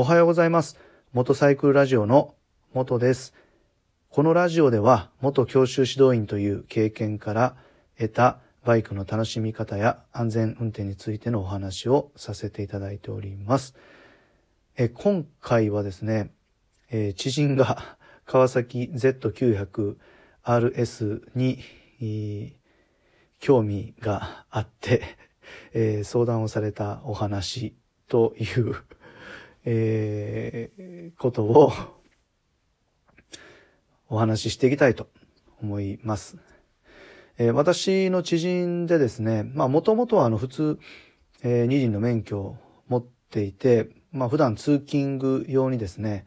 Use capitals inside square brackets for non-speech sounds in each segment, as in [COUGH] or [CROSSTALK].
おはようございます。元サイクルラジオの元です。このラジオでは元教習指導員という経験から得たバイクの楽しみ方や安全運転についてのお話をさせていただいております。え今回はですね、え知人が [LAUGHS] 川崎 Z900RS に、興味があって、え相談をされたお話という、えーことをお話ししていきたいと思います。えー私の知人でですね、まあもともとはあの普通、えー二輪の免許を持っていて、まあ普段通勤具用にですね、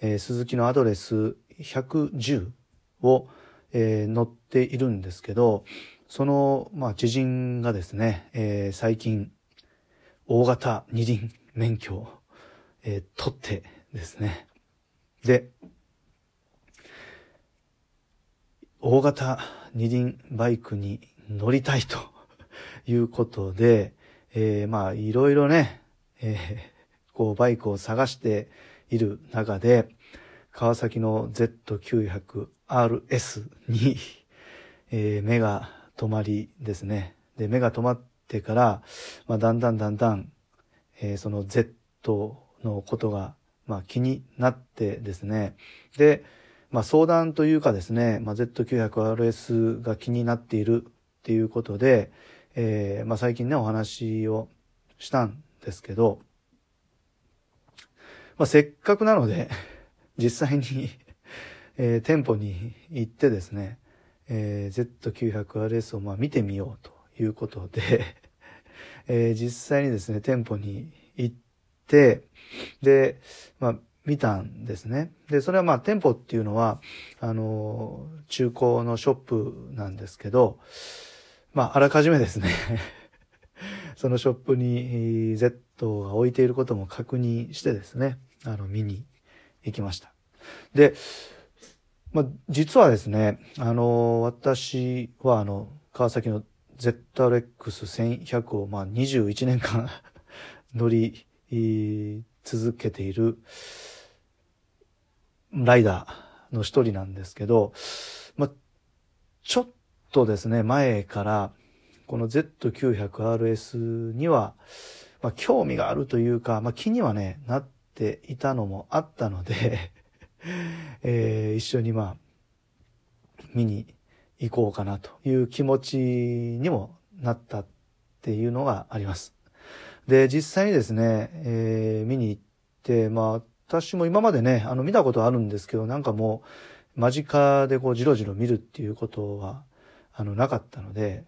えー鈴木のアドレス110を、えー乗っているんですけど、その、まあ、知人がですね、えー最近、大型二輪免許を、えー取ってですね。で、大型二輪バイクに乗りたいと [LAUGHS] いうことで、えーまあ、いろいろね、えーこう、バイクを探している中で、川崎の Z900RS に、[LAUGHS] えー目が止まりですね。で、目が止まってから、まあ、だんだんだんだん、えーその Z のことが、まあ、気になってですね。で、まあ、相談というかですね、まあ、Z900RS が気になっているっていうことで、えーまあ、最近ね、お話をしたんですけど、まあ、せっかくなので、[LAUGHS] 実際に、えー店舗に行ってですね、えー Z900RS をまあ見てみようということで、[LAUGHS] えー実際にですね、店舗に、で、まあ見たんですね。で、それはまあ店舗っていうのは、あの中古のショップなんですけど、まああらかじめですね、[LAUGHS] そのショップに Z が置いていることも確認してですね、あの見に行きました。で、まあ、実はですね、あの、私はあの、川崎の ZRX1100 をまあ21年間 [LAUGHS] 乗り続けているライダーの一人なんですけど、まあ、ちょっとですね、前からこの Z900RS には、まあ、興味があるというか、まあ、気にはね、なっていたのもあったので、[LAUGHS] えー一緒にまあ、見に行こうかなという気持ちにもなったっていうのがあります。で、実際にですね、えー見に行って、まあ、私も今までね、あの、見たことあるんですけど、なんかもう、間近でこう、じろじろ見るっていうことは、あの、なかったので、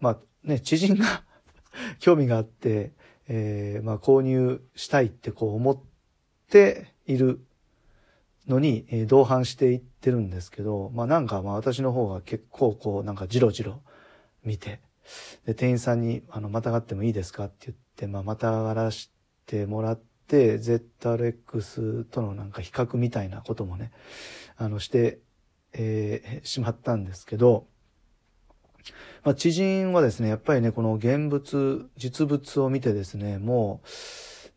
まあ、ね、知人が [LAUGHS] 興味があって、えーまあ、購入したいってこう思っているのに、えー同伴していってるんですけど、まあなんかまあ私の方が結構こうなんかじろじろ見て、で、店員さんにあの、またがってもいいですかって言って、まあまたがらしてもらって、ZRX とのなんか比較みたいなこともね、あの、して、えーしまったんですけど、まあ知人はですね、やっぱりね、この現物、実物を見てですね、も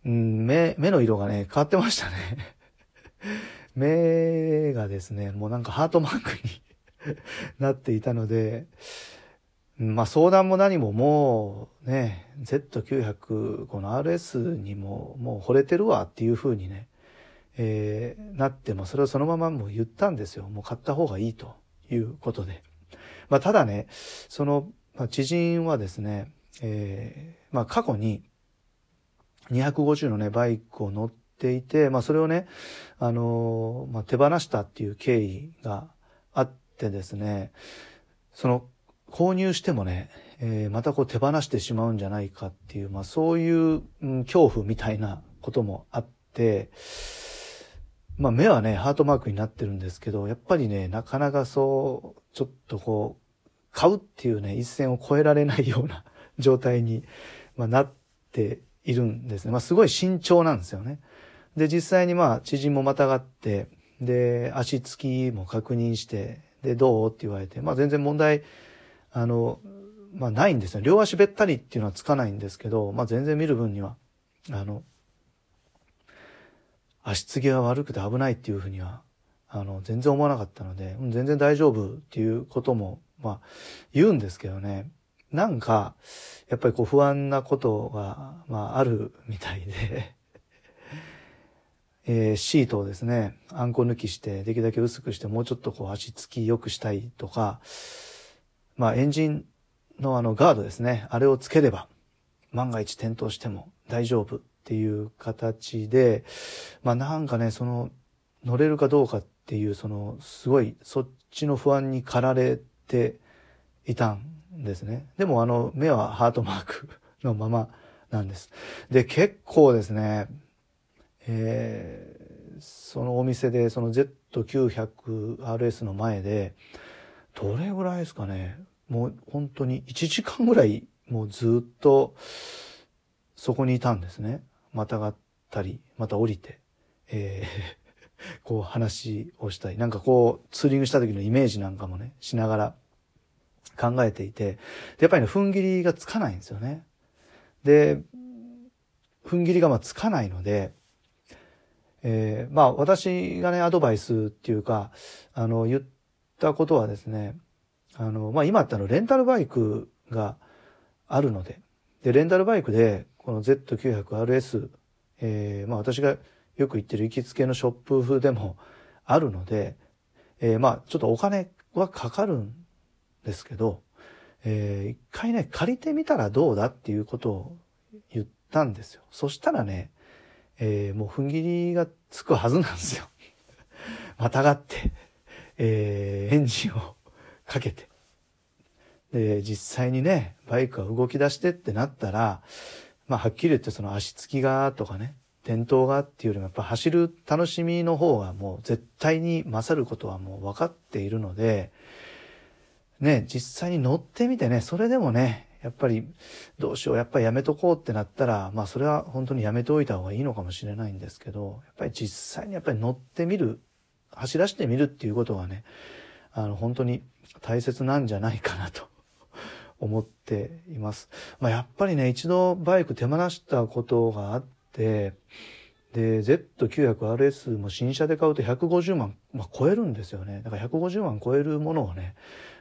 う、ん、目、目の色がね、変わってましたね。[LAUGHS] 目がですね、もうなんかハートマークに [LAUGHS] なっていたので、まあ相談も何ももうね、Z900、この RS にももう惚れてるわっていう風にね、えーなってもそれをそのままもう言ったんですよ。もう買った方がいいということで。まあただね、その、まあ、知人はですね、えーまあ過去に250のね、バイクを乗っていて、まあそれをね、あのーまあ、手放したっていう経緯があってですね、その購入してもね、えーまたこう手放してしまうんじゃないかっていう、まあそういう、うん恐怖みたいなこともあって、まあ目はね、ハートマークになってるんですけど、やっぱりね、なかなかそう、ちょっとこう、買うっていうね、一線を越えられないような [LAUGHS] 状態に、まあ、なっているんですね。まあすごい慎重なんですよね。で、実際にまあ知人もまたがって、で、足つきも確認して、で、どう？って言われて、まあ全然問題、あの、まあないんですよ。両足べったりっていうのはつかないんですけど、まあ全然見る分には、あの、足つきが悪くて危ないっていうふうには、あの、全然思わなかったので、全然大丈夫っていうことも、まあ、言うんですけどね。なんか、やっぱりこう不安なことが、まあ、あるみたいで [LAUGHS] えー、シートをですね、あんこ抜きして、できるだけ薄くして、もうちょっとこう足つき良くしたいとか、まあ、エンジンのあのガードですね、あれをつければ、万が一転倒しても大丈夫っていう形で、まあなんかね、その、乗れるかどうかっていう、その、すごい、そっちの不安に駆られていたんですね。でもあの、目はハートマークのままなんです。で、結構ですね、えー、そのお店で、その Z900RS の前で、どれぐらいですかね、もう本当に1時間ぐらい、もうずっと、そこにいたんですね。またがったり、また降りて、えー、[LAUGHS] こう話をしたり、なんかこう、ツーリングした時のイメージなんかもね、しながら考えていて、やっぱりね、踏ん切りがつかないんですよね。で、踏ん切りがまあつかないので、えー、まあ私がね、アドバイスっていうか、あの、言ってたことはですね、あの、まあ今ってあの、レンタルバイクがあるので、で、レンタルバイクで、この Z900RS、えー、まあ私がよく行ってる行きつけのショップ風でもあるので、えー、まあちょっとお金はかかるんですけど、えー、一回ね、借りてみたらどうだっていうことを言ったんですよ。そしたらね、えー、もう踏ん切りがつくはずなんですよ。[LAUGHS] またがって、えー、エンジンをかけて。で、実際にね、バイクが動き出してってなったら、まあ、はっきり言ってその足つきがとかね、転倒がっていうよりもやっぱ走る楽しみの方がもう絶対に勝ることはもう分かっているので、ね、実際に乗ってみてね、それでもね、やっぱりどうしよう、やっぱりやめとこうってなったら、まあそれは本当にやめておいた方がいいのかもしれないんですけど、やっぱり実際にやっぱり乗ってみる、走らせてみるっていうことはね、あの本当に大切なんじゃないかなと [LAUGHS] 思っています。まあやっぱりね、一度バイク手放したことがあって、で、Z900RS も新車で買うと150万、まあ、超えるんですよね。だから150万超えるものをね、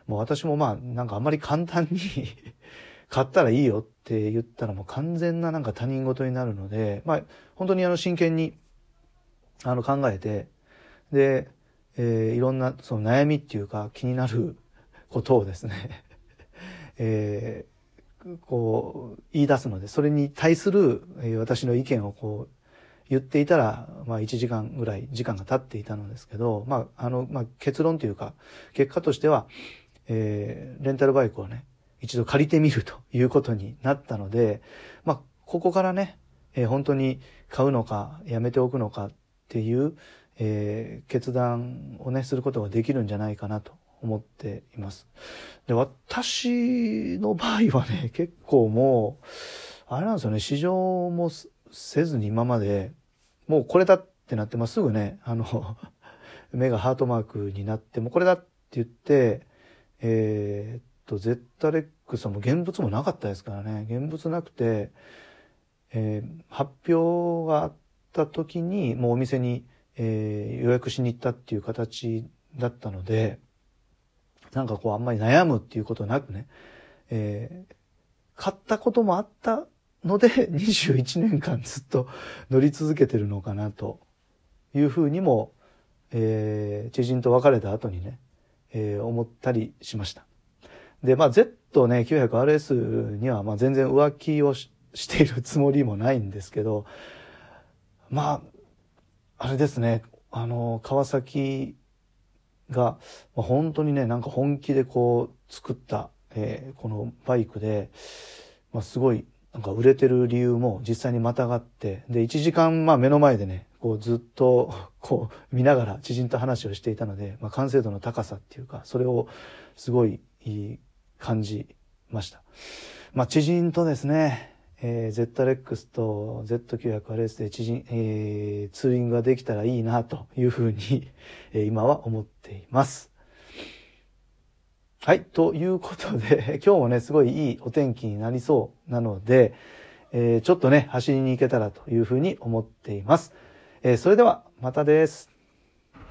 もう私もまあなんかあんまり簡単に [LAUGHS] 買ったらいいよって言ったらもう完全ななんか他人事になるので、まあ本当にあの真剣にあの考えて、で、えー、いろんなその悩みっていうか気になることをですね、[LAUGHS] えー、こう言い出すので、それに対する、私の意見をこう言っていたら、まあ1時間ぐらい時間が経っていたのですけど、まああの、まあ結論というか、結果としては、えー、レンタルバイクをね、一度借りてみるということになったので、まあ、ここからね、えー、本当に買うのか、やめておくのかっていう、えー、決断をね、することができるんじゃないかなと思っています。で、私の場合はね、[LAUGHS] 結構もう、あれなんですよね、試乗もせずに今まで、もうこれだってなって、ま、すぐね、あの [LAUGHS] 目がハートマークになって、もうこれだって言って、えー、っと、ゼッタレックスも現物もなかったですからね。現物なくて、えー、発表があった時に、もうお店に、えー、予約しに行ったっていう形だったので、なんかこうあんまり悩むっていうことなくね、えー、買ったこともあったので、[LAUGHS] 21年間ずっと乗り続けてるのかなというふうにも、えー、知人と別れた後にね、えー、思ったりしました。で、まあ Z ね、900RS にはまあ全然浮気をしているつもりもないんですけど、まあ、あれですね、あの、川崎が、まあ、本当にね、なんか本気でこう作った、えー、このバイクで、まあ、すごいなんか売れてる理由も実際にまたがって、で、1時間、まあ目の前でね、こうずっと、こう見ながら知人と話をしていたので、まあ完成度の高さっていうか、それをすごいいい感じました。まあ知人とですね、えー、ZRX と Z900RS で知人、えー、ツーリングができたらいいなというふうに、[LAUGHS] えー、今は思っています。はい。ということで、[LAUGHS] 今日もね、すごいいいお天気になりそうなので、えー、ちょっとね、走りに行けたらというふうに思っています。えー、それでは、またです。